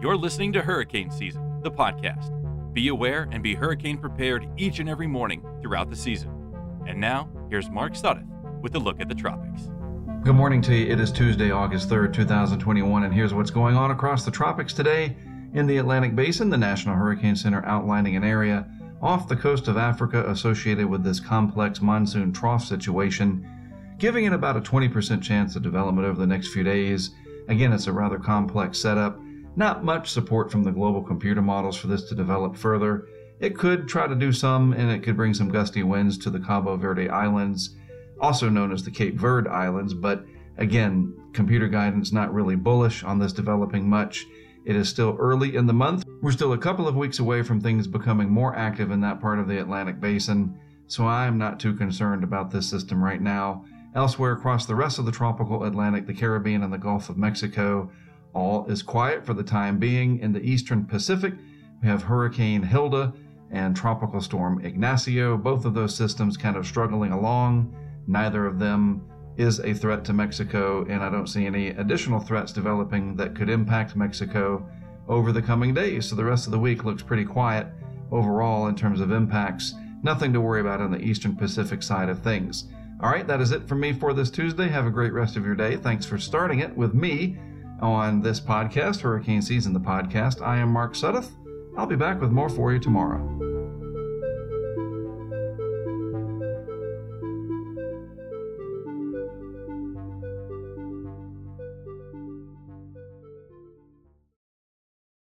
You're listening to Hurricane Season, the podcast. Be aware and be hurricane prepared each and every morning throughout the season. And now, here's Mark Sudduth with a look at the tropics. Good morning to you. It is Tuesday, August 3rd, 2021, and here's what's going on across the tropics today. In the Atlantic Basin, the National Hurricane Center outlining an area off the coast of Africa associated with this complex monsoon trough situation, giving it about a 20% chance of development over the next few days. Again, it's a rather complex setup. Not much support from the global computer models for this to develop further. It could try to do some, and it could bring some gusty winds to the Cabo Verde Islands, also known as the Cape Verde Islands, but again, computer guidance not really bullish on this developing much. It is still early in the month. We're still a couple of weeks away from things becoming more active in that part of the Atlantic basin, so I'm not too concerned about this system right now. Elsewhere across the rest of the tropical Atlantic, the Caribbean, and the Gulf of Mexico, all is quiet for the time being. In the eastern Pacific, we have Hurricane Hilda and Tropical Storm Ignacio, both of those systems kind of struggling along. Neither of them is a threat to Mexico, and I don't see any additional threats developing that could impact Mexico over the coming days. So the rest of the week looks pretty quiet overall in terms of impacts. Nothing to worry about on the Eastern Pacific side of things. All right, that is it from me for this Tuesday. Have a great rest of your day. Thanks for starting it with me on this podcast, Hurricane Season, the podcast. I am Mark Sudduth. I'll be back with more for you tomorrow.